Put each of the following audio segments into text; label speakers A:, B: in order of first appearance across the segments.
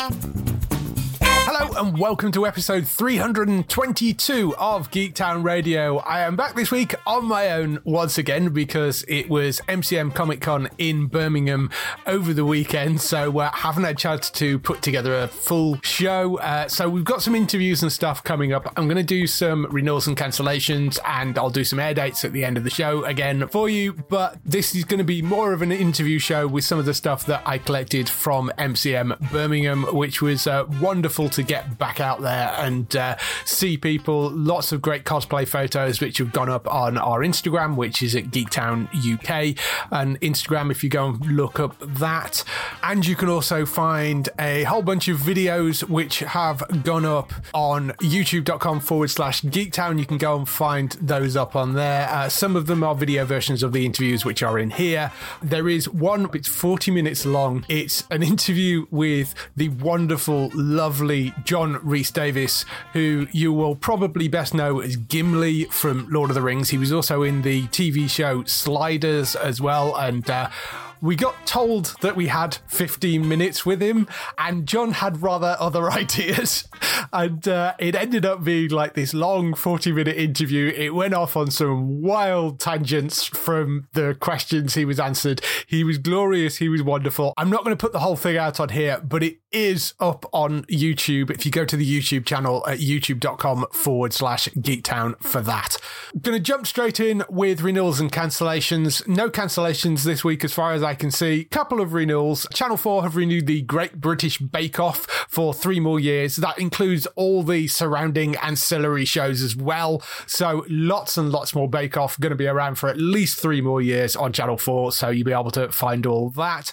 A: Hello and welcome to episode 322 of Geektown Radio. I am back this week on my own once again because it was MCM Comic Con in Birmingham over the weekend, so uh, haven't had a chance to put together a full show. Uh, so we've got some interviews and stuff coming up. I'm going to do some renewals and cancellations, and I'll do some air dates at the end of the show again for you. But this is going to be more of an interview show with some of the stuff that I collected from MCM Birmingham, which was uh, wonderful to get back out there and uh, see people. Lots of great cosplay photos, which have gone up on our Instagram, which is at Geektown UK, and Instagram if you go and look up that. And you can also find a whole bunch of videos which have gone up on youtube.com forward slash Geektown. You can go and find those up on there. Uh, some of them are video versions of the interviews which are in here. There is one, it's 40 minutes long. It's an interview with the wonderful, lovely John Rhys-Davies, who you will probably best know as Gimli from Lord of the Rings. He was also in the TV show Sliders as well, and uh, we got told that we had 15 minutes with him, and John had rather other ideas. And uh, it ended up being like this long 40 minute interview. It went off on some wild tangents from the questions he was answered. He was glorious. He was wonderful. I'm not going to put the whole thing out on here, but it is up on YouTube. If you go to the YouTube channel at youtube.com forward slash geektown for that. Going to jump straight in with renewals and cancellations. No cancellations this week, as far as I can see. A couple of renewals. Channel 4 have renewed the Great British Bake Off for three more years. That includes all the surrounding ancillary shows as well. So lots and lots more Bake Off going to be around for at least three more years on Channel 4. So you'll be able to find all that.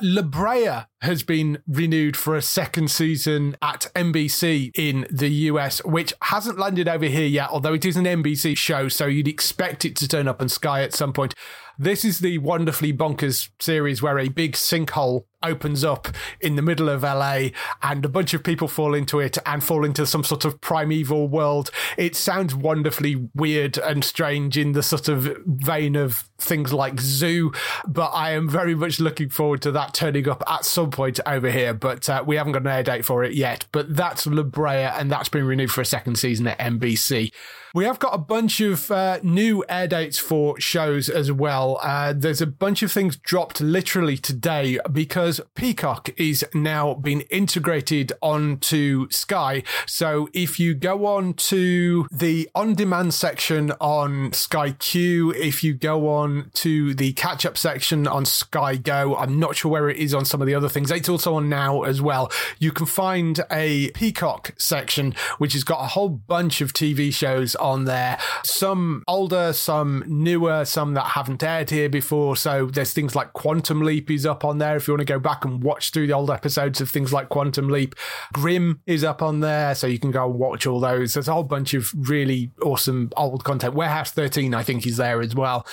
A: La Brea has been renewed for a second season at NBC in the US, which hasn't landed over here yet, although it is an NBC show, so you'd expect it to turn up on Sky at some point. This is the wonderfully bonkers series where a big sinkhole opens up in the middle of LA and a bunch of people fall into it and fall into some sort of primeval world. It sounds wonderfully weird and strange in the sort of vein of things like Zoo, but I am very much looking forward to that turning up at some point over here. But uh, we haven't got an air date for it yet. But that's La Brea and that's been renewed for a second season at NBC. We have got a bunch of uh, new air dates for shows as well. Uh, there's a bunch of things dropped literally today because Peacock is now being integrated onto Sky. So if you go on to the on demand section on Sky Q, if you go on to the catch up section on Sky Go, I'm not sure where it is on some of the other things. It's also on now as well. You can find a Peacock section which has got a whole bunch of TV shows on there. Some older, some newer, some that haven't aired here before. So there's things like Quantum Leap is up on there if you want to go back and watch through the old episodes of things like Quantum Leap. Grimm is up on there, so you can go and watch all those. There's a whole bunch of really awesome old content. Warehouse 13, I think, is there as well.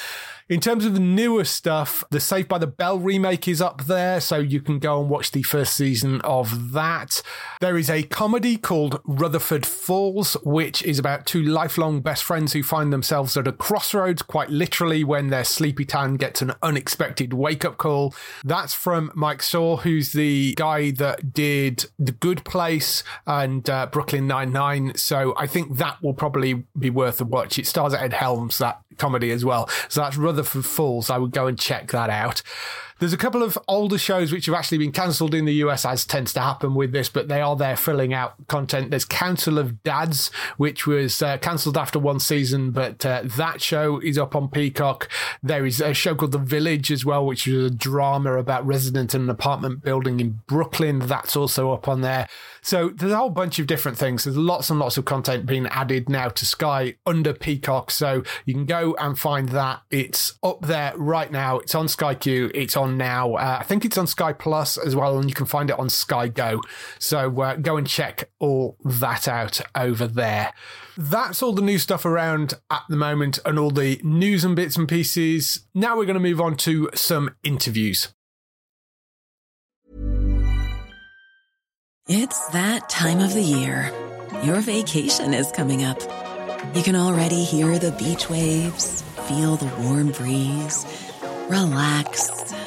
A: In terms of the newer stuff, the Saved by the Bell remake is up there, so you can go and watch the first season of that. There is a comedy called Rutherford Falls, which is about two lifelong best friends who find themselves at a crossroads, quite literally, when their sleepy town gets an unexpected wake up call. That's from Mike Schur, who's the guy that did The Good Place and uh, Brooklyn Nine-Nine. So I think that will probably be worth a watch. It stars Ed Helms, that comedy as well. So that's Rutherford Falls. I would go and check that out. There's a couple of older shows which have actually been cancelled in the US, as tends to happen with this, but they are there filling out content. There's Council of Dads, which was uh, cancelled after one season, but uh, that show is up on Peacock. There is a show called The Village as well, which is a drama about resident in an apartment building in Brooklyn. That's also up on there. So there's a whole bunch of different things. There's lots and lots of content being added now to Sky under Peacock. So you can go and find that. It's up there right now. It's on Sky Q. It's on now. Uh, I think it's on Sky Plus as well, and you can find it on Sky Go. So uh, go and check all that out over there. That's all the new stuff around at the moment and all the news and bits and pieces. Now we're going to move on to some interviews.
B: It's that time of the year. Your vacation is coming up. You can already hear the beach waves, feel the warm breeze, relax,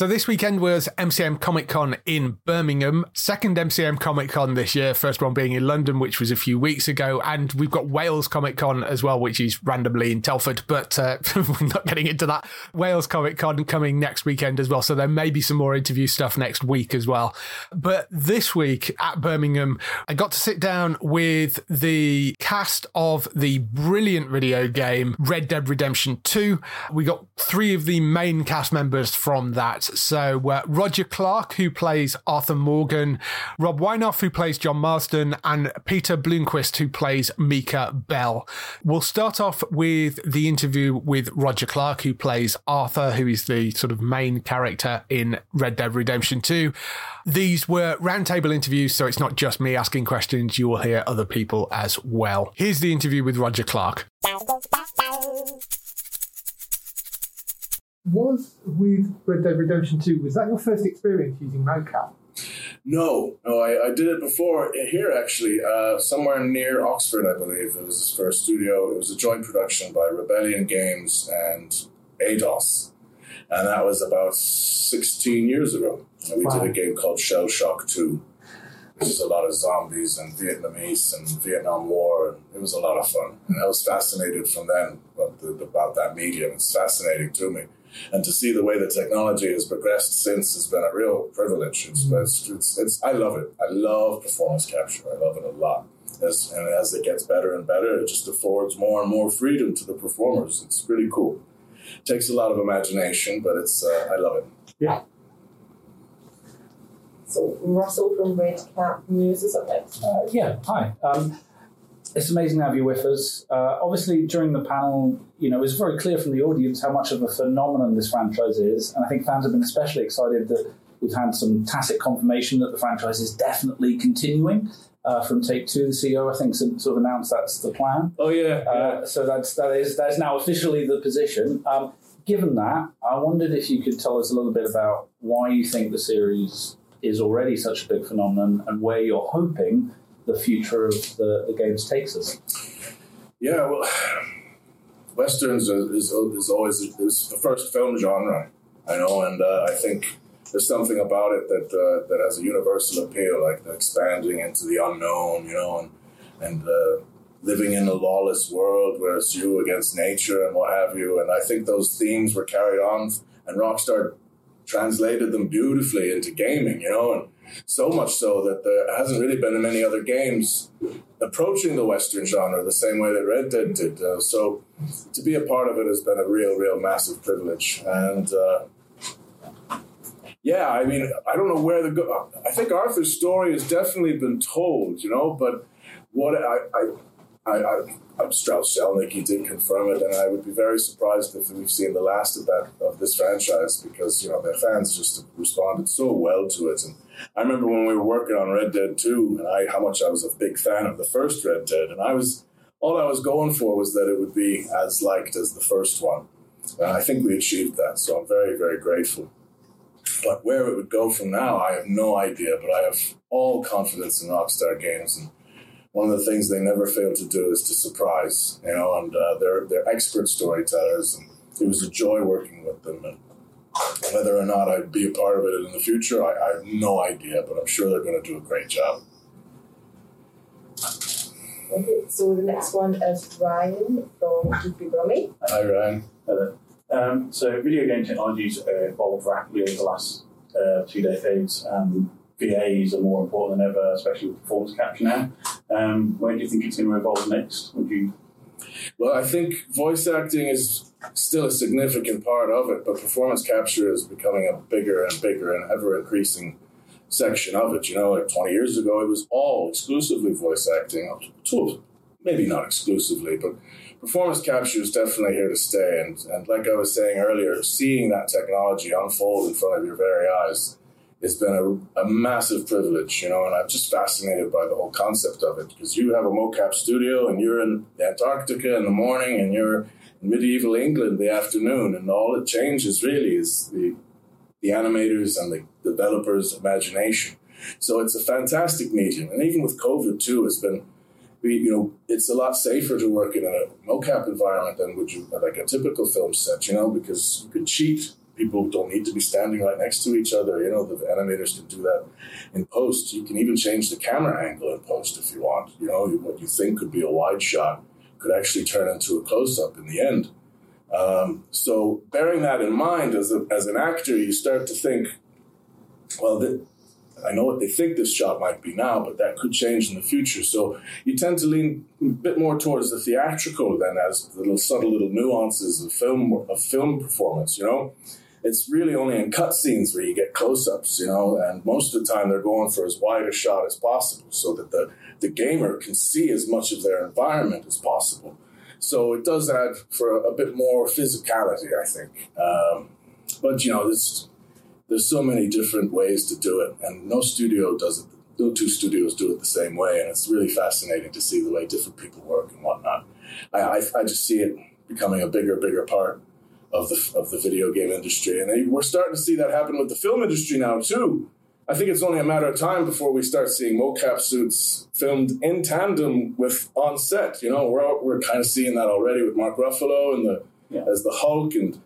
A: So this weekend was MCM Comic Con in Birmingham, second MCM Comic Con this year, first one being in London, which was a few weeks ago, and we've got Wales Comic Con as well, which is randomly in Telford, but uh, we're not getting into that. Wales Comic Con coming next weekend as well, so there may be some more interview stuff next week as well. But this week at Birmingham, I got to sit down with the cast of the brilliant video game Red Dead Redemption 2. We got three of the main cast members from that. So uh, Roger Clark, who plays Arthur Morgan, Rob Wiethoff, who plays John Marston, and Peter Blomquist, who plays Micah Bell. We'll start off with the interview with Roger Clark, who plays Arthur, who is the sort of main character in Red Dead Redemption 2. These were roundtable interviews, so it's not just me asking questions. You will hear other people as well. Here's the interview with Roger Clark was with Red Dead Redemption 2, was that your first experience using mocap?
C: No, no, I, I did it before here actually, uh, somewhere near Oxford, I believe. It was his first studio. It was a joint production by Rebellion Games and Eidos. and that was about 16 years ago. And we wow. did a game called Shell Shock 2, which is a lot of zombies and Vietnamese and Vietnam War. And it was a lot of fun. And I was fascinated from then about, the, about that medium. It's fascinating to me and to see the way the technology has progressed since has been a real privilege. It's, mm-hmm. it's, it's, it's, I love it. I love performance capture. I love it a lot. As, and as it gets better and better, it just affords more and more freedom to the performers. It's really cool. It takes a lot of imagination, but it's uh, I love it.
A: Yeah.
D: So Russell from Red Carpet News is up next.
E: Uh, yeah, hi. Um, it's amazing to have you with us. Uh, obviously, during the panel, you know, it was very clear from the audience how much of a phenomenon this franchise is, and I think fans have been especially excited that we've had some tacit confirmation that the franchise is definitely continuing. Uh, from Take Two, the CEO, I think, sort of announced that's the plan.
C: Oh yeah, uh,
E: yeah. So that's that is that is now officially the position. Um, given that, I wondered if you could tell us a little bit about why you think the series is already such a big phenomenon and where you're hoping the future of the, the games takes us.
C: Yeah, well, westerns is, is, always is the first film genre, I know, and uh, I think there's something about it that uh, that has a universal appeal, like expanding into the unknown, you know, and and uh, living in a lawless world where it's you against nature and what have you. And I think those themes were carried on, and Rockstar translated them beautifully into gaming, you know, and so much so that there hasn't really been many other games approaching the Western genre the same way that Red Dead did. Uh, so to be a part of it has been a real, real massive privilege. And uh, yeah, I mean, I don't know where the go. I think Arthur's story has definitely been told, you know, but what I, I I, I, I'm Strauss Zelnick. He did confirm it, and I would be very surprised if we've seen the last of that of this franchise because you know their fans just responded so well to it. And I remember when we were working on Red Dead 2, and I how much I was a big fan of the first Red Dead, and I was all I was going for was that it would be as liked as the first one. And I think we achieved that, so I'm very very grateful. But where it would go from now, I have no idea. But I have all confidence in Rockstar Games and one of the things they never fail to do is to surprise, you know, and uh, they're they're expert storytellers, and it was a joy working with them. And whether or not I'd be a part of it in the future, I, I have no idea, but I'm sure they're going to do a great job.
D: Okay, so the next one is Ryan from GP Brummy.
C: Hi, Ryan.
F: Hello. Um, so, video game technologies uh, evolved rapidly over the last uh, two decades, and VAs are more important than ever, especially with performance capture now. Um, where do you think it's going to evolve next? Would you?
C: Well, I think voice acting is still a significant part of it, but performance capture is becoming a bigger and bigger and ever increasing section of it. You know, like 20 years ago, it was all exclusively voice acting. Maybe not exclusively, but performance capture is definitely here to stay. And, and like I was saying earlier, seeing that technology unfold in front of your very eyes has been a, a massive privilege, you know, and I'm just fascinated by the whole concept of it because you have a mocap studio and you're in Antarctica in the morning and you're in medieval England the afternoon, and all it changes really is the the animators and the developers' imagination. So it's a fantastic medium, and even with COVID too, it's been you know, it's a lot safer to work in a mocap environment than would you like a typical film set, you know, because you could cheat people don't need to be standing right next to each other. You know, the animators can do that in post. You can even change the camera angle in post if you want. You know, what you think could be a wide shot could actually turn into a close up in the end. Um, so, bearing that in mind, as, a, as an actor, you start to think, well, I know what they think this shot might be now, but that could change in the future. So you tend to lean a bit more towards the theatrical than as the little subtle little nuances of film of film performance. You know, it's really only in cutscenes where you get close-ups, you know, and most of the time they're going for as wide a shot as possible so that the, the gamer can see as much of their environment as possible. So it does add for a, bit more physicality, I think. Um, but you know, there's there's so many different ways to do it, and no studio does it. No two studios do it the same way, and it's really fascinating to see the way different people work and whatnot. I, I, I just see it becoming a bigger, bigger part of the of the video game industry, and we're starting to see that happen with the film industry now too. I think it's only a matter of time before we start seeing mocap suits filmed in tandem with on set. You know, we're we're kind of seeing that already with Mark Ruffalo and the yeah. as the Hulk, and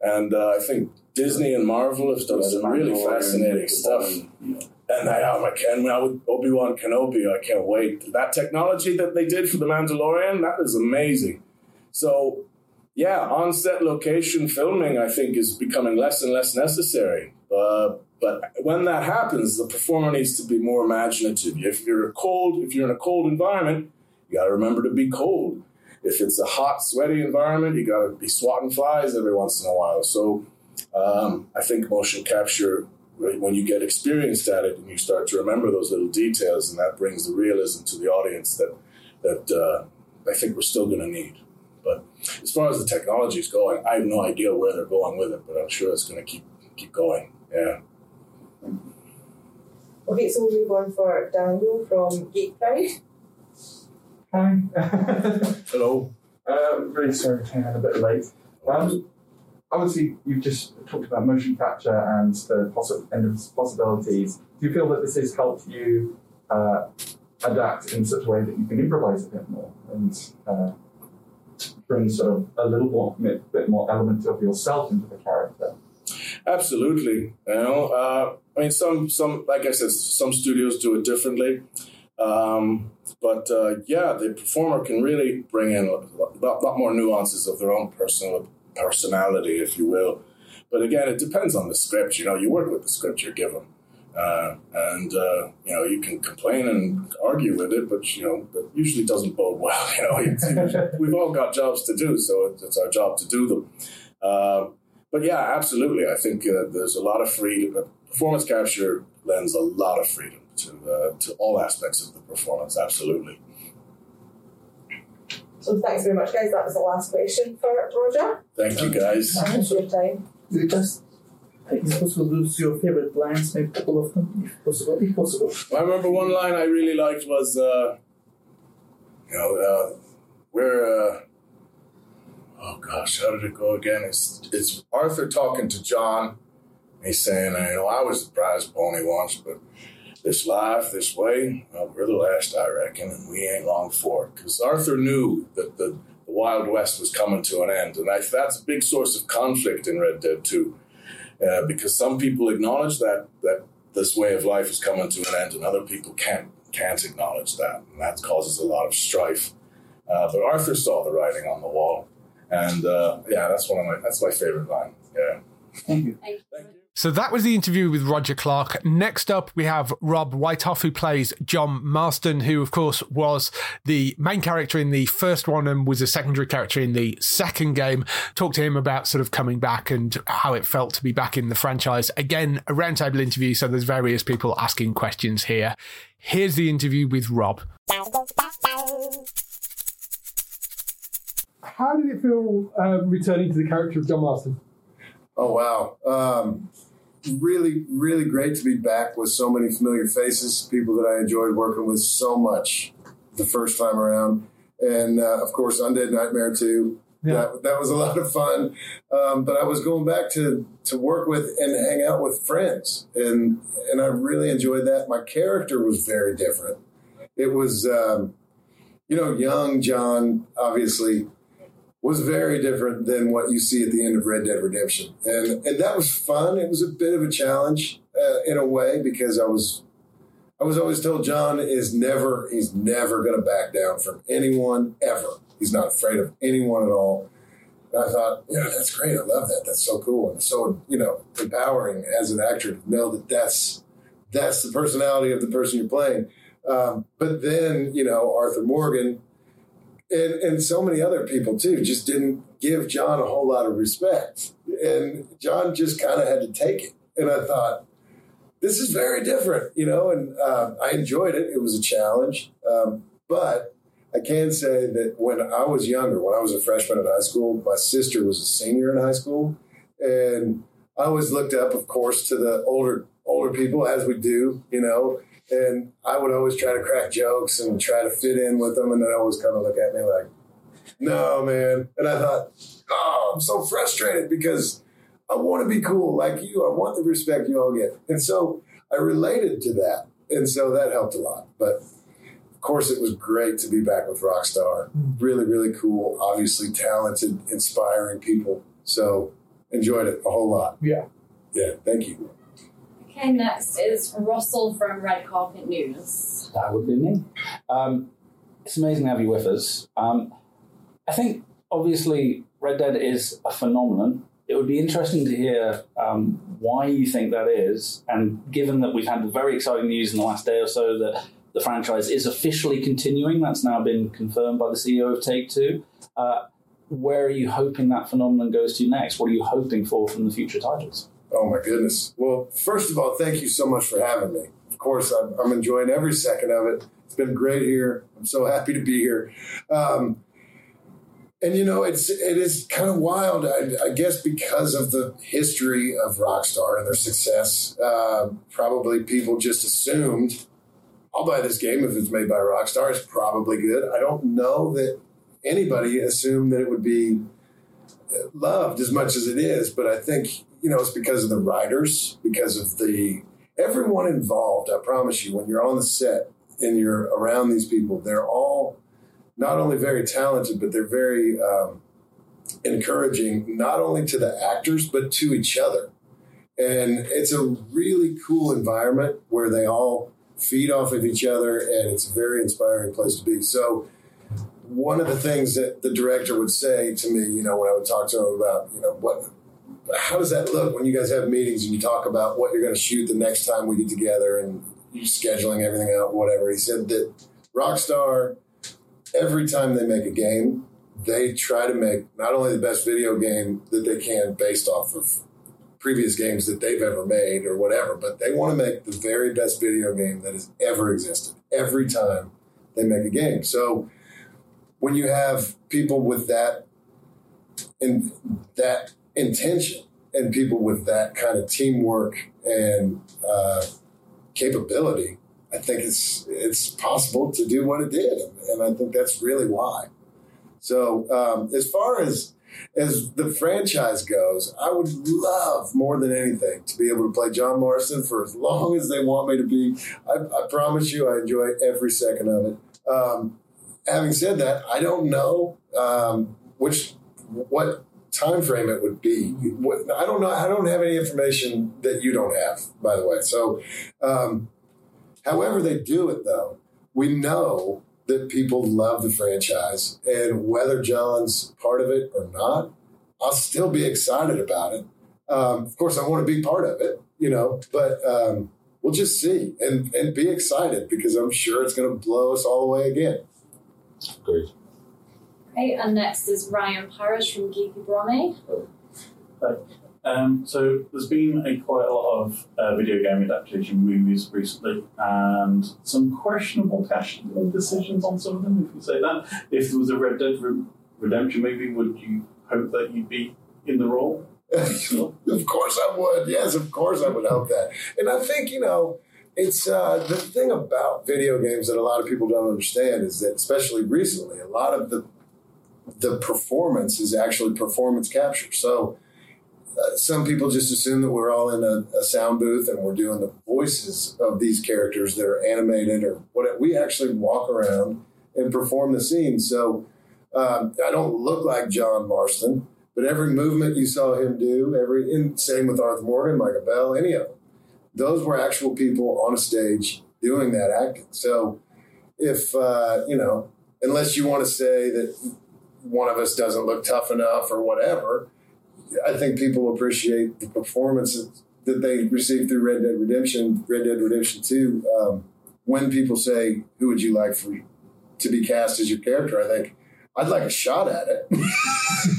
C: and uh, I think Disney and Marvel have done yeah, some really fascinating stuff. Yeah. And I, I can now with Obi Wan Kenobi, I can't wait. That technology that they did for the Mandalorian, that is amazing. So yeah, on set location filming, I think, is becoming less and less necessary. Uh, but when that happens, the performer needs to be more imaginative. If you're cold, if you're in a cold environment, you got to remember to be cold. If it's a hot, sweaty environment, you got to be swatting flies every once in a while. So um, I think motion capture, when you get experienced at it and you start to remember those little details, and that brings the realism to the audience that that uh, I think we're still going to need. But as far as the technology is going, I have no idea where they're going with it, but I'm sure it's going to keep keep going. Yeah.
D: Okay, so we'll move on for Daniel from Geek Pride.
G: Hi.
C: Hello.
G: Um, really sorry to a bit late. Um, obviously, you've just talked about motion capture and the possi- endless possibilities. Do you feel that this has helped you uh, adapt in such a way that you can improvise a bit more and uh, bring sort of a little more bit more element of yourself into the character.
C: Absolutely, you know. Uh, I mean, some some like I said, some studios do it differently, um, but uh, yeah, the performer can really bring in a lot, lot more nuances of their own personal personality, if you will. But again, it depends on the script. You know, you work with the script you're given. Uh, and uh, you know you can complain and argue with it, but you know that usually doesn't bode well. You know, we've all got jobs to do, so it's our job to do them. Uh, but yeah, absolutely, I think uh, there's a lot of freedom. Performance capture lends a lot of freedom to uh, to all aspects of the performance. Absolutely.
D: So thanks very much, guys. That was the last question for Roger.
C: Thank you, guys.
D: Thanks for your time.
H: We it's possible to lose your favorite lines, maybe a couple of them, if possible. If possible.
C: I remember one line I really liked was, uh, you know, uh, where, uh, oh gosh, how did it go again? It's, it's Arthur talking to John. He's saying, you know, I was the prize pony once, but this life, this way, well, we're the last, I reckon, and we ain't long for it. Because Arthur knew that the, the Wild West was coming to an end, and I, that's a big source of conflict in Red Dead 2. Uh, because some people acknowledge that that this way of life is coming to an end, and other people can't can't acknowledge that, and that causes a lot of strife. Uh, but Arthur saw the writing on the wall, and uh, yeah, that's one of my that's my favorite line. Yeah.
E: Thank you.
A: So that was the interview with Roger Clark. Next up, we have Rob Wiethoff, who plays John Marston, who, of course, was the main character in the first one and was a secondary character in the second game. Talk to him about sort of coming back and how it felt to be back in the franchise. Again, a roundtable interview, so there's various people asking questions here. Here's the interview with Rob.
I: How did it feel um, returning to the character of John Marston?
J: Oh wow! Um, really, really great to be back with so many familiar faces, people that I enjoyed working with so much the first time around, and uh, of course, Undead Nightmare too.
I: Yeah.
J: That, that was a lot of fun. Um, but I was going back to to work with and hang out with friends, and and I really enjoyed that. My character was very different. It was, um, you know, young John, obviously was very different than what you see at the end of Red Dead Redemption, and and that was fun. It was a bit of a challenge uh, in a way because I was I was always told John is never he's never going to back down from anyone ever. He's not afraid of anyone at all. And I thought, yeah, that's great. I love that. That's so cool and so you know empowering as an actor to know that that's that's the personality of the person you're playing. Um, but then you know Arthur Morgan and and so many other people too just didn't give John a whole lot of respect, and John just kind of had to take it. And I thought, this is very different, you know. And uh, I enjoyed it. It was a challenge, um, but I can say that when I was younger, when I was a freshman in high school, my sister was a senior in high school, and I always looked up, of course, to the older older people as we do, you know. And I would always try to crack jokes and try to fit in with them, and they'd always kind of look at me like, "No, man." And I thought, "Oh, I'm so frustrated because I want to be cool like you. I want the respect you all get." And so I related to that, and so that helped a lot. But of course, it was great to be back with Rockstar. Mm-hmm. Really, really cool. Obviously, talented, inspiring people. So enjoyed it a whole lot.
I: Yeah.
J: Yeah. Thank you.
K: Okay, next is Russell from Red Carpet News.
E: That would be me. Um, it's amazing to have you with us. Um, I think, obviously, Red Dead is a phenomenon. It would be interesting to hear um, why you think that is, and given that we've had very exciting news in the last day or so that the franchise is officially continuing, that's now been confirmed by the CEO of Take Two. Uh, where are you hoping that phenomenon goes to next? What are you hoping for from the future titles?
J: Oh my goodness. Well, first of all, thank you so much for having me. Of course, I'm, I'm enjoying every second of it. It's been great here. I'm so happy to be here. Um, and you know, it's it is kind of wild. I, I, guess because of the history of Rockstar and their success, uh, probably people just assumed I'll buy this game if it's made by Rockstar. It's probably good. I don't know that anybody assumed that it would be loved as much as it is, but I think you know it's because of the writers, because of the everyone involved. I promise you, when you're on the set and you're around these people, they're all not only very talented, but they're very um, encouraging, not only to the actors but to each other. And it's a really cool environment where they all feed off of each other, and it's a very inspiring place to be. So one of the things that the director would say to me, you know, when I would talk to him about, you know, what, how does that look when you guys have meetings and you talk about what you're going to shoot the next time we get together and you scheduling everything out, whatever. He said that Rockstar, every time they make a game, they try to make not only the best video game that they can based off of previous games that they've ever made or whatever, but they want to make the very best video game that has ever existed every time they make a game. So when you have people with that and that intention and people with that kind of teamwork and uh, capability, I think it's it's possible to do what it did, and I think that's really why. So um, as far as as the franchise goes, I would love more than anything to be able to play John Marston for as long as they want me to be. I, I promise you, I enjoy every second of it. Um, having said that, I don't know um, which what time frame it would be. I don't know. I don't have any information that you don't have, by the way. So, um, however they do it, though, we know that people love the franchise, and whether John's part of it or not, I'll still be excited about it. Um, of course, I want to be part of it, you know, but um, we'll just see and and be excited because I'm sure it's going to blow us all away again.
G: Great.
K: Okay, and next is Ryan Parrish from Geeky Brommy.
F: Right. Um, so there's been a quite a lot of uh, video game adaptation movies recently, and some questionable casting decisions on some of them. If you say that, if there was a Red Dead Re- Redemption movie, would you hope that you'd be in the role?
J: of course I would. Yes, of course I would hope that. And I think, you know, it's uh, the thing about video games that a lot of people don't understand is that, especially recently, a lot of the the performance is actually performance capture. So uh, some people just assume that we're all in a, a, sound booth and we're doing the voices of these characters that are animated or what. We actually walk around and perform the scene. So um, I don't look like John Marston, but every movement you saw him do, every same with Arthur Morgan, Michael Bell, any of them, those were actual people on a stage doing that acting. So if uh, you know, unless you want to say that one of us doesn't look tough enough or whatever. I think people appreciate the performances that they received through Red Dead Redemption, Red Dead Redemption 2. Um, when people say, Who would you like for to be cast as your character? I think I'd like a shot at it.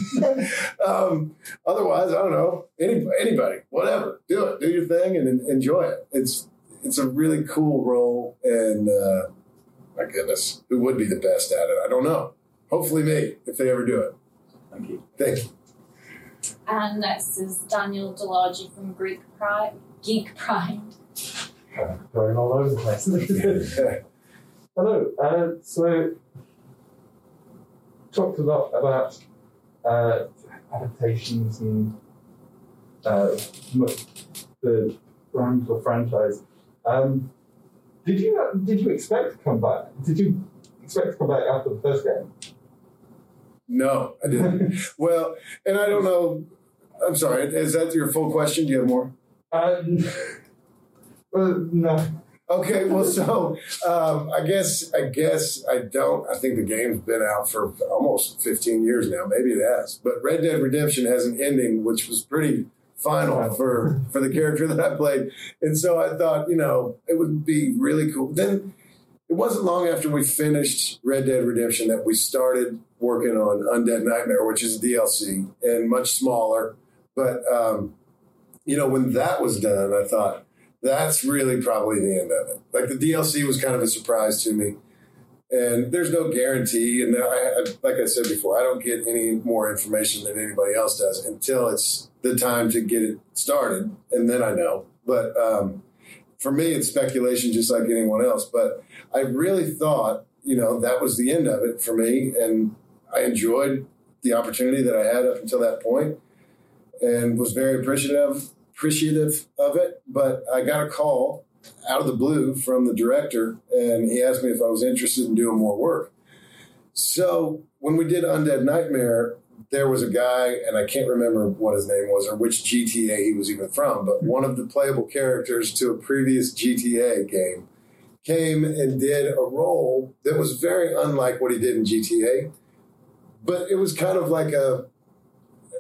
J: um, otherwise, I don't know. Anybody, anybody, whatever, do it, do your thing, and enjoy it. It's it's a really cool role, and uh, my goodness, who would be the best at it? I don't know. Hopefully, me if they ever do it.
F: Thank you.
J: Thank you.
K: And next is Daniel Delargy from Greek Pride, Geek Pride.
G: Going all over the place. Hello. Uh, so, talked a lot about uh, adaptations and uh, the brand or franchise. Um, did you did you expect to come back? Did you expect to come back after the first game?
J: No, I didn't. well, and I don't know. I'm sorry. Is that your full question? Do you have more?
G: Uh, well, no.
J: Okay, well, so um, I guess I guess I don't. I think the game's been out for almost 15 years now. Maybe it has, but Red Dead Redemption has an ending, which was pretty final for for the character that I played, and so I thought, you know, it would be really cool. Then it wasn't long after we finished Red Dead Redemption that we started working on Undead Nightmare, which is DLC and much smaller. But um, you know, when that was done, I thought that's really probably the end of it. Like the DLC was kind of a surprise to me, and there's no guarantee. And I, like I said before, I don't get any more information than anybody else does until it's the time to get it started, and then I know. But um, for me, it's speculation, just like anyone else. But I really thought, you know, that was the end of it for me. And I enjoyed the opportunity that I had up until that point and was very appreciative appreciative of it. But I got a call out of the blue from the director and he asked me if I was interested in doing more work. So when we did Undead Nightmare, there was a guy, and I can't remember what his name was or which GTA he was even from, but one of the playable characters to a previous GTA game came and did a role that was very unlike what he did in GTA. But it was kind of like a,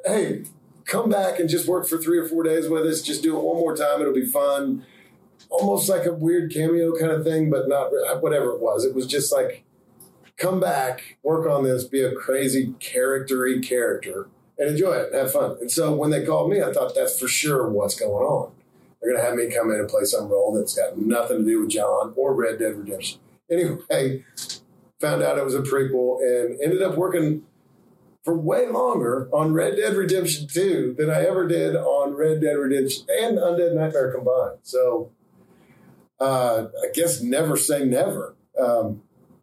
J: hey, come back and just work for three or four days with us. Just do it one more time. It'll be fun. Almost like a weird cameo kind of thing, but not whatever it was. It was just like, come back, work on this, be a crazy charactery character, and enjoy it, have fun. And so when they called me, I thought that's for sure what's going on. They're going to have me come in and play some role that's got nothing to do with John or Red Dead Redemption. Anyway, found out it was a prequel and ended up working for way longer on Red Dead Redemption 2 than I ever did on Red Dead Redemption and Undead Nightmare combined. So uh, I guess never say never. Um,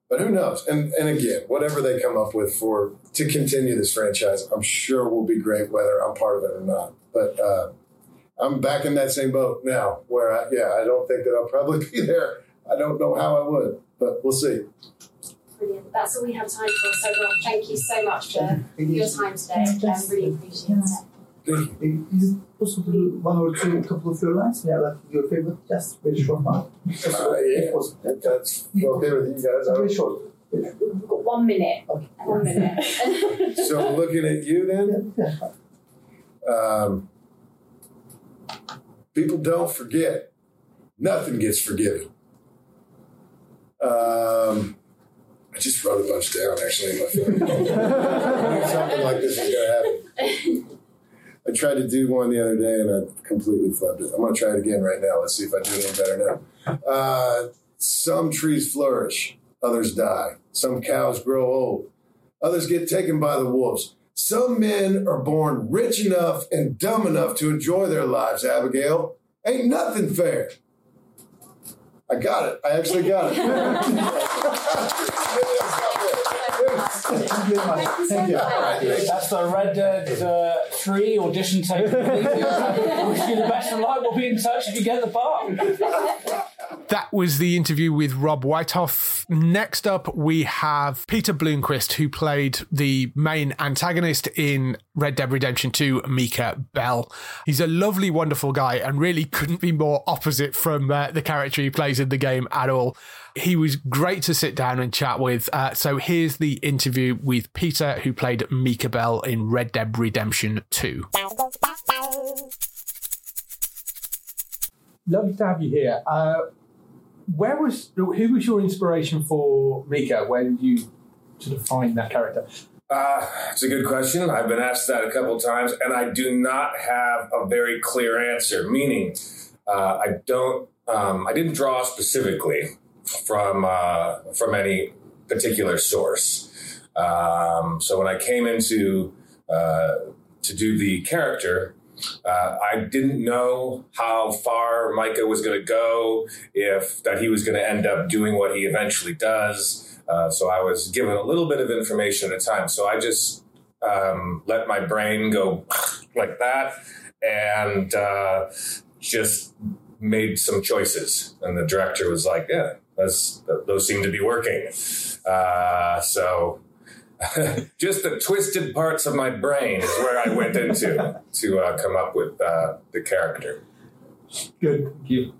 J: But who knows? And and again, whatever they come up with for to continue this franchise, I'm sure will be great, whether I'm part of it or not. But uh, I'm back in that same boat now, where I, yeah, I don't think that I'll probably be there. I don't know how I would, but we'll see.
K: Brilliant. That's all we have time for. So, Rob, thank you so much for your time today. I really appreciate it.
H: Is it possible one or two, couple of your lines? Yeah, like your favorite, just very short one.
J: Uh, yeah, that's okay with you guys.
H: Very short.
K: We've got one minute. One minute.
J: So looking at you then, um, people don't forget. Nothing gets forgiven. Um, I just wrote a bunch down actually in my phone. Something like this is gonna happen. I tried to do one the other day and I completely flubbed it. I'm gonna try it again right now. Let's see if I do it any better now. Uh, some trees flourish, others die. Some cows grow old, others get taken by the wolves. Some men are born rich enough and dumb enough to enjoy their lives, Abigail. Ain't nothing fair. I got it. I actually got it.
H: Thank you very much. Thank you.
E: That's the Red Dead uh, 3 audition tape. Wish you the best of luck. We'll be in touch if you get the part.
A: That was the interview with Rob Wiethoff. Next up, we have Peter Blomquist, who played the main antagonist in Red Dead Redemption 2, Micah Bell. He's a lovely, wonderful guy and really couldn't be more opposite from uh, the character he plays in the game at all. He was great to sit down and chat with. Uh, so here's the interview with Peter, who played Micah Bell in Red Dead Redemption 2.
I: Lovely to have you here. Uh, where was who was your inspiration for Micah? Did you sort of find that character?
L: Uh, it's a good question. I've been asked that a couple times, and I do not have a very clear answer. Meaning, uh, I don't, um, I didn't draw specifically from uh, from any particular source. Um, so when I came into uh, to do the character, uh, I didn't know how far Micah was going to go, if that he was going to end up doing what he eventually does. Uh, so I was given a little bit of information at a time. So I just um, let my brain go like that and uh, just made some choices. And the director was like, "Yeah, those seem to be working." Uh, so just the twisted parts of my brain is where I went into to uh, come up with uh, the character.
I: Good. Thank you.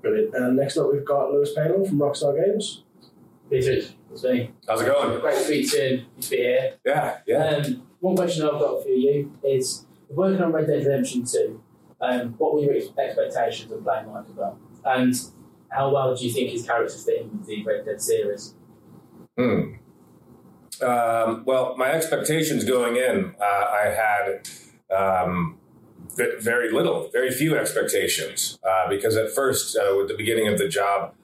M: Brilliant. And next up, we've got Lewis Palin from Rockstar Games.
N: Peter, it's me.
L: How's it going?
N: Great to meet you. To be here.
L: Yeah, yeah.
N: Um, one question I've got for you is working on Red Dead Redemption 2, um, what were your expectations of playing Michael Bell? And how well do you think his character fit in with the Red Dead series?
L: Hmm. Um, well, my expectations going in, uh, I had um, very little, very few expectations, uh, because at first, uh, with the beginning of the job,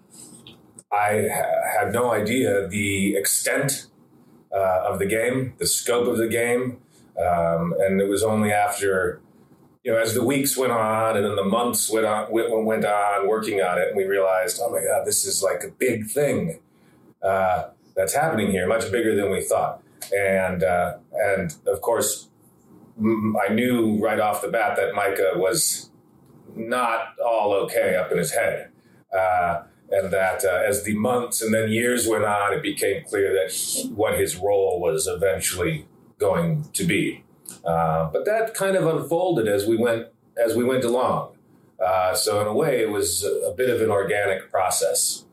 L: I ha- had no idea the extent uh, of the game, the scope of the game, um, and it was only after, you know, as the weeks went on and then the months went on, went, on working on it, we realized, oh my god, this is like a big thing. Uh, that's happening here, much bigger than we thought, and uh, and of course, I knew right off the bat that Micah was not all okay up in his head. Uh, and that uh, as the months and then years went on, it became clear that he- what his role was eventually going to be. Uh, but that kind of unfolded as we went as we went along. Uh, so in a way, it was a, bit of an organic process.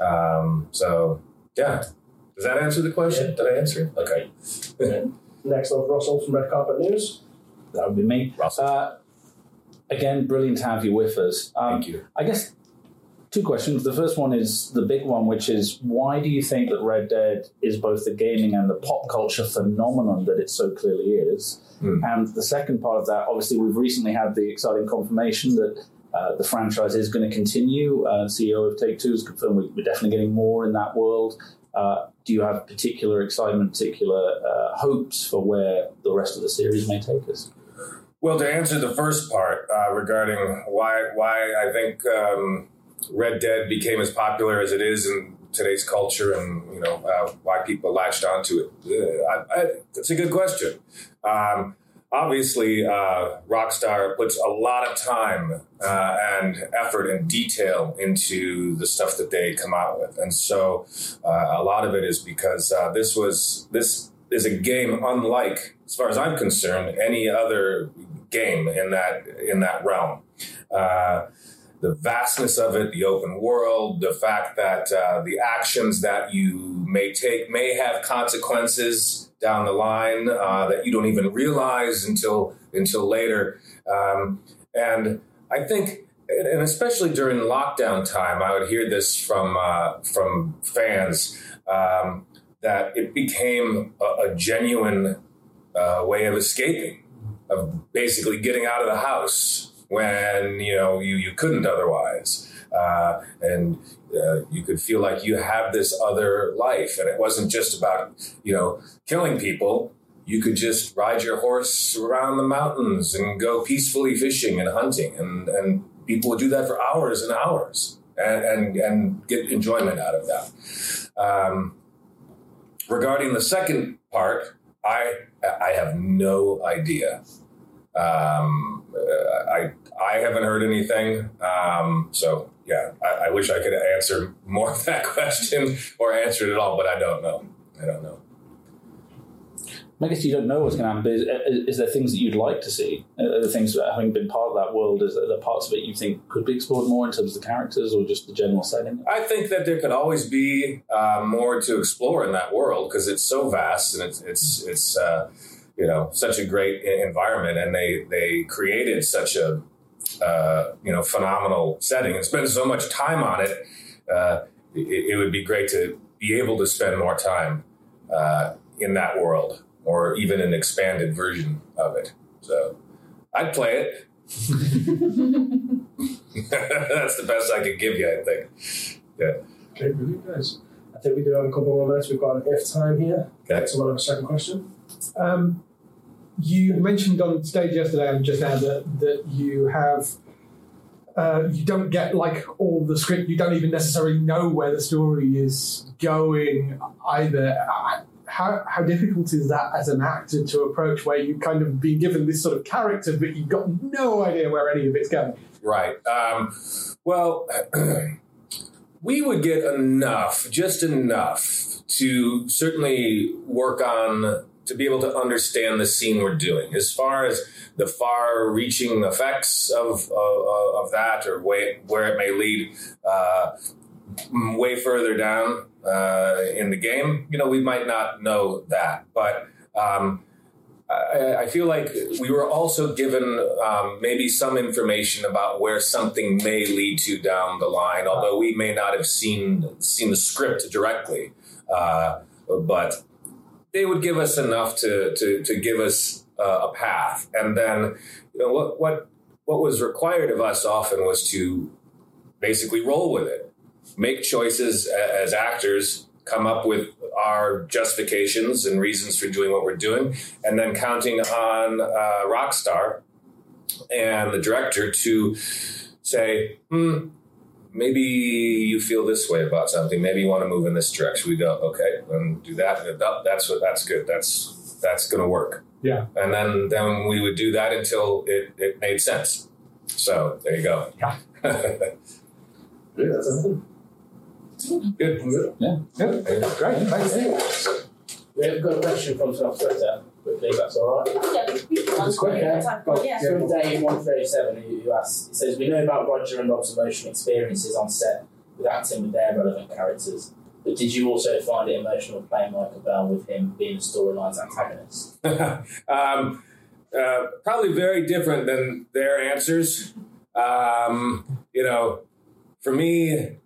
L: Um, so yeah, does that answer the question? Did I answer? it? Okay.
M: Next up, Russell from Red Carpet News.
E: That would be me. Uh, again, brilliant to have you with us. Um, Thank you. I guess two questions. The first one is the big one, which is why do you think that Red Dead is both the gaming and the pop culture phenomenon that it so clearly is? And the second part of that, obviously, we've recently had the exciting confirmation that uh, the franchise is going to continue. Uh, CEO of Take Two has confirmed we- we're definitely getting more in that world. Uh, do you have particular excitement, particular uh, hopes for where the rest of the series may take us?
L: Well, to answer the first part uh, regarding why why I think um, Red Dead became as popular as it is, in today's culture and you know uh, why people latched onto it. Uh, I, I, it's a good question. Um, obviously, uh, Rockstar puts a lot of time uh, and effort and detail into the stuff that they come out with, and so uh, a lot of it is because uh, this was this is a game unlike, as far as I'm concerned, any other game in that in that realm. Uh, the vastness of it, the open world, the fact that uh, the actions that you may take may have consequences down the line uh, that you don't even realize until until later. Um, and I think, and especially during lockdown time, I would hear this from uh, from fans um, that it became a, a genuine uh, way of escaping, of basically getting out of the house when you know you you couldn't otherwise, uh, and uh, you could feel like you have this other life, and it wasn't just about you know killing people. You could just ride your horse around the mountains and go peacefully fishing and hunting, and and people would do that for hours and hours, and and, and get enjoyment out of that. Um, regarding the second part, I I have no idea. Um, I I haven't heard anything. Um, so yeah, I, I, wish I could answer more of that question or answer it at all, but I don't know. I don't know.
E: I guess you don't know what's going to happen. But is, is, there things that you'd like to see? Are the things that having been part of that world, is there parts of it you think could be explored more in terms of the characters or just the general setting?
L: I think that there could always be uh, more to explore in that world because it's so vast and it's it's it's uh, you know such a great environment, and they they created such a uh, you know phenomenal setting and spend so much time on it, uh, it, it, would be great to be able to spend more time uh, in that world or even an expanded version of it. So I'd play it. That's the best I could give you, I think. Yeah.
M: Okay, brilliant, guys. I think we do have a couple more minutes. We've got an if time here.
L: Okay.
M: Someone have a second question?
I: Um, you mentioned on stage yesterday and just now that, that you have uh, you don't get like all the script. You don't even necessarily know where the story is going either. How, how difficult is that as an actor to approach where you've kind of been given this sort of character, but you've got no idea where any of it's going?
L: Right. Um, well, we would get enough, just enough, to certainly work on to be able to understand the scene we're doing. As far as the far-reaching effects of of, of that, or way, where it may lead, uh, way further down uh, in the game, you know, we might not know that, but. Um, I, I, feel like we were also given um, maybe some information about where something may lead to down the line, although we may not have seen seen the script directly. Uh, but they would give us enough to to, to give us uh, a path, and then you know what what what was required of us often was to basically roll with it, make choices as actors, come up with our justifications and reasons for doing what we're doing, and then counting on uh, Rockstar and the director to say, hmm, maybe you feel this way about something. Maybe you want to move in this direction. We go, okay, and do that. That's what. That's good. That's that's going to work.
I: Yeah.
L: And then then we would do that until it, it made sense. So there you go.
I: Yeah.
M: yeah that's
L: Good. Good.
E: Yeah.
I: Good. Great. Thanks.
N: We've got a question from South Twitter quickly, that's all right.
K: Yeah,
N: It's quick, yeah. Got
K: Yeah.
N: from Dave one thirty seven who, who asks. It says we know about Roger and observation experiences on set with acting with their relevant characters, but did you also find it emotional playing Micah Bell with him being the storyline's antagonist?
L: um, uh, probably very different than their answers. Um, you know, for me,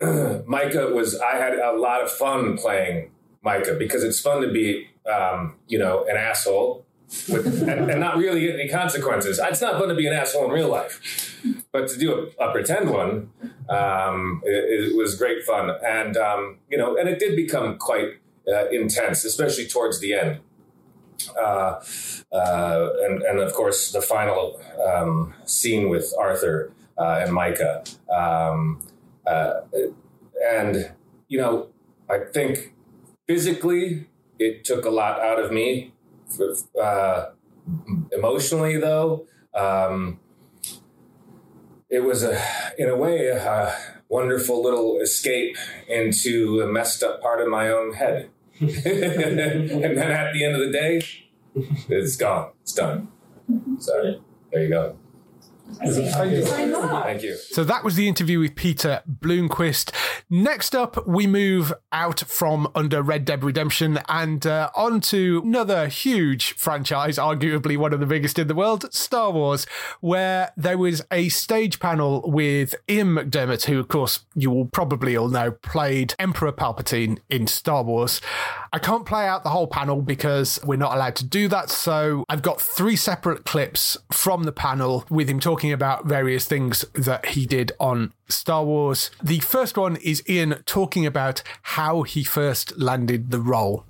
L: Micah was I had a lot of fun playing Micah because it's fun to be um, you know, an asshole with, and, and, not really any consequences. It's not fun to be an asshole in real life, but to do a, a pretend one, um, it, it, was great fun. And, um, you know, and it did become quite uh, intense, especially towards the end. Uh, uh, and, and of course, the final um, scene with Arthur uh, and Micah. Um, uh, and you know, I think physically it took a lot out of me. Uh, emotionally, though, um, it was a, in a way, a wonderful little escape into a messed up part of my own head. and then at the end of the day, it's gone. It's done. So there you go.
A: Thank you. So that was the interview with Peter Blomquist. Next up, we move out from under Red Dead Redemption and uh, on to another huge franchise, arguably one of the biggest in the world, Star Wars, where there was a stage panel with Ian McDiarmid, who, of course, you will probably all know, played Emperor Palpatine in Star Wars. I can't play out the whole panel because we're not allowed to do that. So I've got three separate clips from the panel with him talking about various things that he did on Star Wars. The first one is Ian talking about how he first landed the role.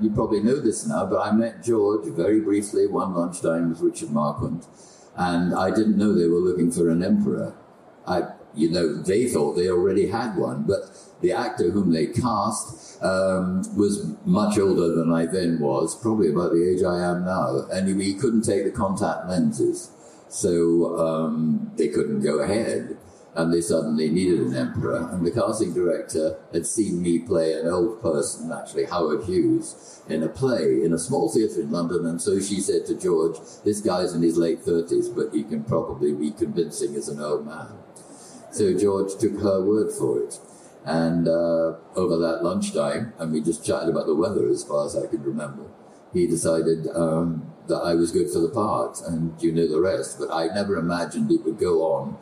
O: You probably know this now, but I met George very briefly one lunchtime with Richard Marquand, and I didn't know they were looking for an emperor. I, you know, they thought they already had one, but the actor whom they cast um, was much older than I then was, probably about the age I am now, and he, couldn't take the contact lenses, so um, they couldn't go ahead and they suddenly needed an emperor. And the casting director had seen me play an old person, actually Howard Hughes, in a play in a small theatre in London. And so she said to George, This guy's in his late 30s, but he can probably be convincing as an old man. So George took her word for it. And uh, over that lunchtime, and we just chatted about the weather as far as I could remember, he decided um, that I was good for the part, and you know the rest. But I never imagined it would go on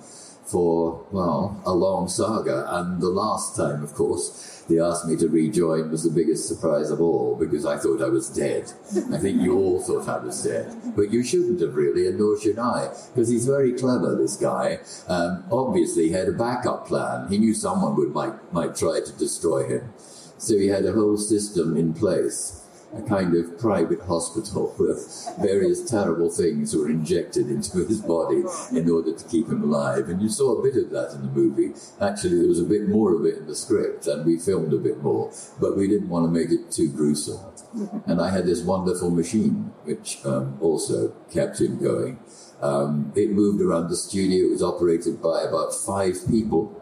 O: for, well, a long saga. And the last time, of course, they asked me to rejoin was the biggest surprise of all because I thought I was dead. I think you all thought I was dead. But you shouldn't have really, and nor should I, because he's very clever, this guy. Um, obviously, he had a backup plan. He knew someone would might, might try to destroy him. So he had a whole system in place a kind of private hospital where various terrible things were injected into his body in order to keep him alive. And you saw a bit of that in the movie. Actually, there was a bit more of it in the script, and we filmed a bit more, but we didn't want to make it too gruesome. And I had this wonderful machine, which um, also kept him going. Um, it moved around the studio. It was operated by about five people.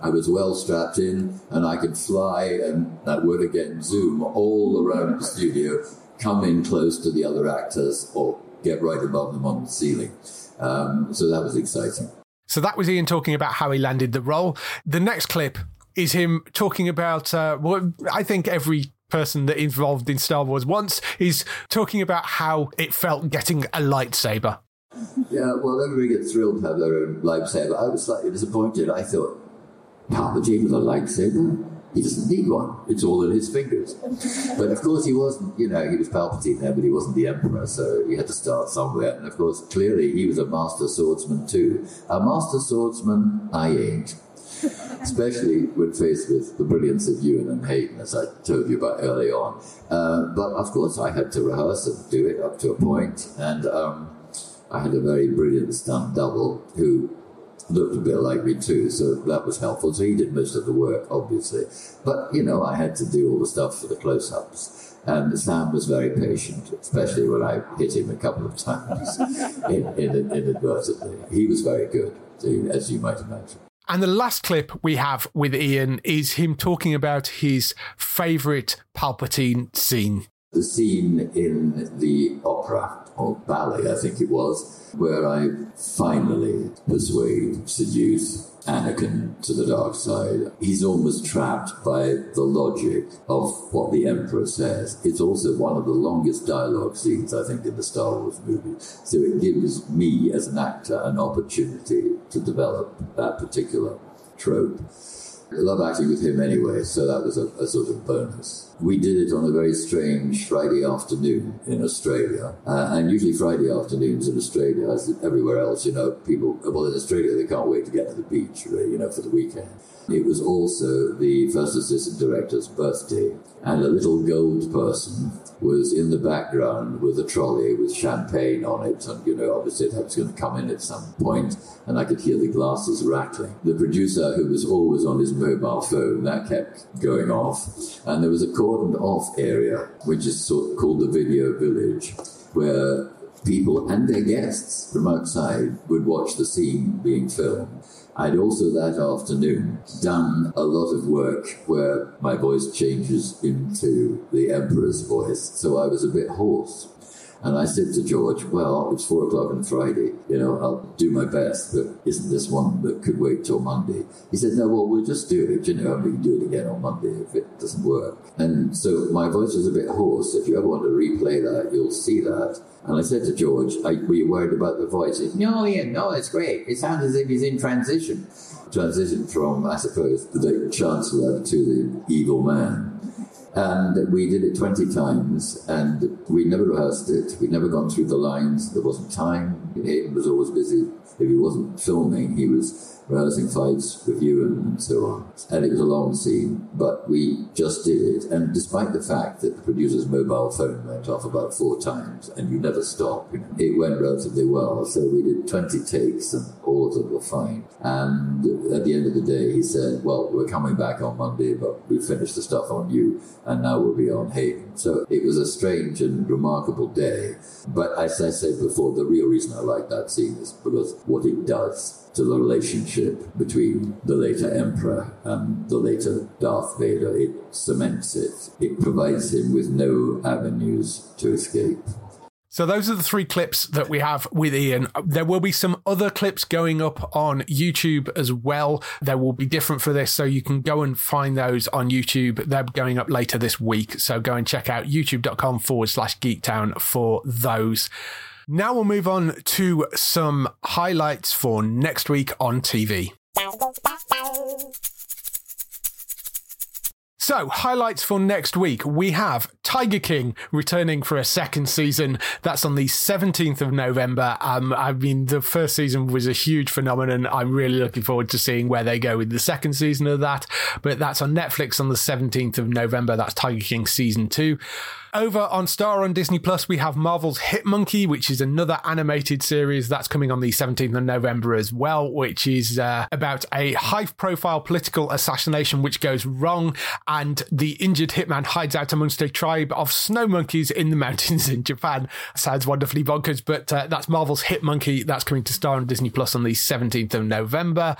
O: I was well strapped in and I could fly, and that word again, zoom all around the studio, come in close to the other actors or get right above them on the ceiling. Um, so that was exciting.
A: So that was Ian talking about how he landed the role. The next clip is him talking about uh, what I think every person that involved in Star Wars once is talking about how it felt getting a lightsaber.
O: Yeah, well, everybody gets thrilled to have their own lightsaber. I was slightly disappointed. I thought, Palpatine with a lightsaber? He doesn't need one. It's all in his fingers. But of course, he wasn't, you know, he was Palpatine there, but he wasn't the Emperor, so he had to start somewhere. And of course, clearly, he was a master swordsman too. A master swordsman, I ain't. Especially when faced with the brilliance of Ewan and Hayden, as I told you about early on. Uh, but of course, I had to rehearse and do it up to a point, and um, I had a very brilliant stunt double who looked a bit like me too, so that was helpful. So he did most of the work, obviously. But, you know, I had to do all the stuff for the close ups. And Sam was very patient, especially when I hit him a couple of times in, in, inadvertently. He was very good, as you might imagine.
A: And the last clip we have with Ian is him talking about his favourite Palpatine scene.
O: The scene in the opera, or ballet, I think it was, where I finally persuade, seduce Anakin to the dark side. He's almost trapped by the logic of what the Emperor says. It's also one of the longest dialogue scenes, I think, in the Star Wars movie. So it gives me, as an actor, an opportunity to develop that particular trope. Love acting with him anyway, so that was a, a, sort of bonus. We did it on a very strange Friday afternoon in Australia, uh, and usually Friday afternoons in Australia, as everywhere else, you know, people, well, in Australia, they can't wait to get to the beach, really, you know, for the weekend. It was also the first assistant director's birthday, and a little gold person was in the background with a trolley with champagne on it, and you know, obviously that was going to come in at some point, and I could hear the glasses rattling. The producer, who was always on his mobile phone, that kept going off, and there was a cordoned off area, which is sort of called the video village, where people and their guests from outside would watch the scene being filmed. I'd also that afternoon done a lot of work where my voice changes into the Emperor's voice, so I was a bit hoarse. And I said to George, well, it's four o'clock on Friday, you know, I'll do my best, but isn't this one that could wait till Monday? He said, no, well, we'll just do it, you know, and we can do it again on Monday if it doesn't work. And so my voice was a bit hoarse. If you ever want to replay that, you'll see that. And I said to George, were you worried about the voice? He said, no, Ian, no, it's great. It sounds as if he's in transition. Transition from, I suppose, the Chancellor to the evil man. And we did it 20 times, and we never rehearsed it. We'd never gone through the lines. There wasn't time. Hayden was always busy. If he wasn't filming, he was rehearsing fights with you and so on. And it was a long scene, but we just did it. And despite the fact that the producer's mobile phone went off about four times and you never stop, it went relatively well. So we did 20 takes and all of them were fine. And at the end of the day, he said, well, we're coming back on Monday, but we finished the stuff on you and now we'll be on Hayden. So it was a strange and remarkable day. But as I said before, the real reason I like that scene is because what it does to the relationship between the later emperor and the later Darth Vader. It cements it. It provides him with no avenues to escape.
A: So those are the three clips that we have with Ian. There will be some other clips going up on YouTube as well. There will be different for this, so you can go and find those on YouTube. They're going up later this week, so go and check out youtube.com forward slash geektown for those. Now we'll move on to some highlights for next week on TV. So, highlights for next week. We have Tiger King returning for a second season. That's on the 17th of November. Um, I mean, the first season was a huge phenomenon. I'm really looking forward to seeing where they go with the second season of that. But that's on Netflix on the 17th of November. That's Tiger King season two. Over on Star on Disney Plus, we have Marvel's Hit Monkey, which is another animated series that's coming on the 17th of November as well, which is uh, about a high profile political assassination which goes wrong, and the injured hitman hides out amongst a tribe of snow monkeys in the mountains in Japan. Sounds wonderfully bonkers, but uh, that's Marvel's Hit Monkey. That's coming to Star on Disney Plus on the 17th of November.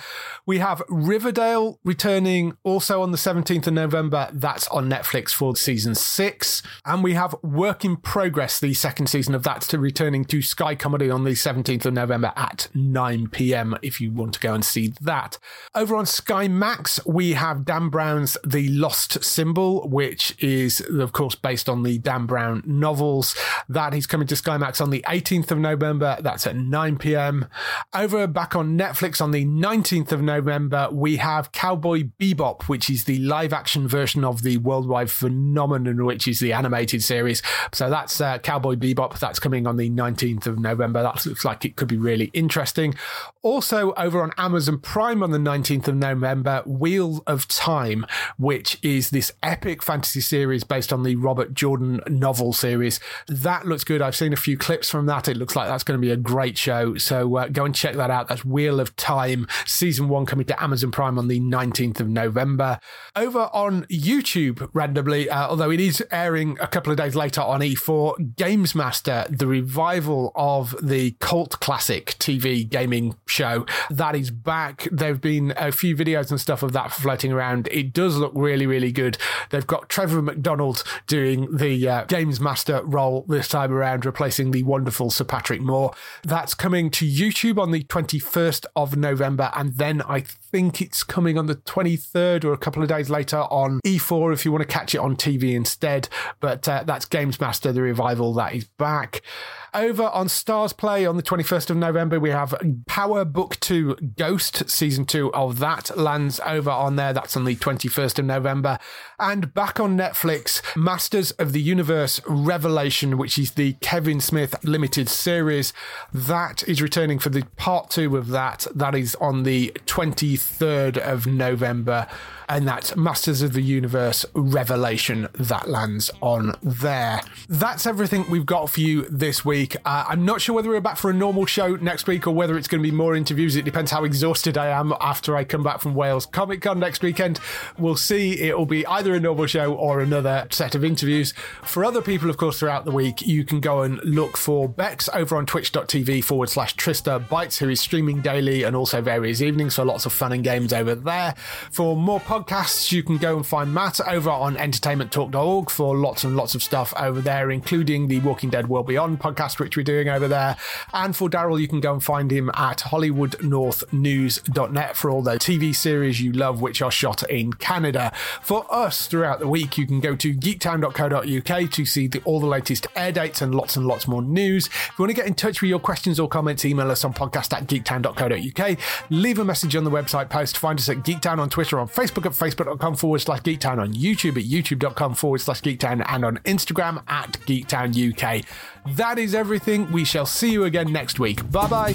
A: We have Riverdale returning also on the 17th of November. That's on Netflix for season six. And we have Work in Progress, the second season of that, to returning to Sky Comedy on the 17th of November at 9 pm if you want to go and see that. Over on Sky Max, we have Dan Brown's The Lost Symbol, which is, of course, based on the Dan Brown novels. That he's coming to Sky Max on the 18th of November. That's at 9 pm. Over back on Netflix on the 19th of November, we have Cowboy Bebop, which is the live action version of the worldwide phenomenon, which is the animated series. So that's uh, Cowboy Bebop. That's coming on the 19th of November. That looks like it could be really interesting. Also, over on Amazon Prime on the 19th of November, Wheel of Time, which is this epic fantasy series based on the Robert Jordan novel series. That looks good. I've seen a few clips from that. It looks like that's going to be a great show. So uh, go and check that out. That's Wheel of Time, season one coming to Amazon Prime on the 19th of November. Over on YouTube, randomly, uh, although it is airing a couple of days later on E4, Games Master, the revival of the cult classic TV gaming show, that is back. There have been a few videos and stuff of that floating around. It does look really, really good. They've got Trevor McDonald doing the uh, Games Master role this time around, replacing the wonderful Sir Patrick Moore. That's coming to YouTube on the 21st of November, and then I think it's coming on the 23rd or a couple of days later on E4 if you want to catch it on TV instead. But uh, that's Games Master, the revival that is back. Over on Starzplay on the 21st of November, we have Power Book 2 Ghost, season 2 of that lands over on there. That's on the 21st of November. And back on Netflix, Masters of the Universe Revelation, which is the Kevin Smith limited series, that is returning for the part two of that. That is on the 23rd of November and that's Masters of the Universe Revelation that lands on there. That's everything we've got for you this week. Uh, I'm not sure whether we're back for a normal show next week or whether it's going to be more interviews. It depends how exhausted I am after I come back from Wales Comic Con next weekend. We'll see. It'll be either a normal show or another set of interviews. For other people, of course, throughout the week, you can go and look for Bex over on twitch.tv forward slash Trista Bytes, who is streaming daily and also various evenings. So lots of fun and games over there. For more podcasts, you can go and find Matt over on entertainmenttalk.org for lots and lots of stuff over there, including the Walking Dead World Beyond podcast, which we're doing over there. And for Daryl, you can go and find him at hollywoodnorthnews.net for all the TV series you love, which are shot in Canada. For us throughout the week, you can go to geektown.co.uk to see the, all the latest air dates and lots and lots more news. If you want to get in touch with your questions or comments, email us on podcast at geektown.co.uk. Leave a message on the website post. Find us at Geektown on Twitter, on Facebook at facebook.com forward slash geektown, on YouTube at youtube.com forward slash geektown, and on Instagram at geektown UK. That is everything. We shall see you again next week. Bye bye.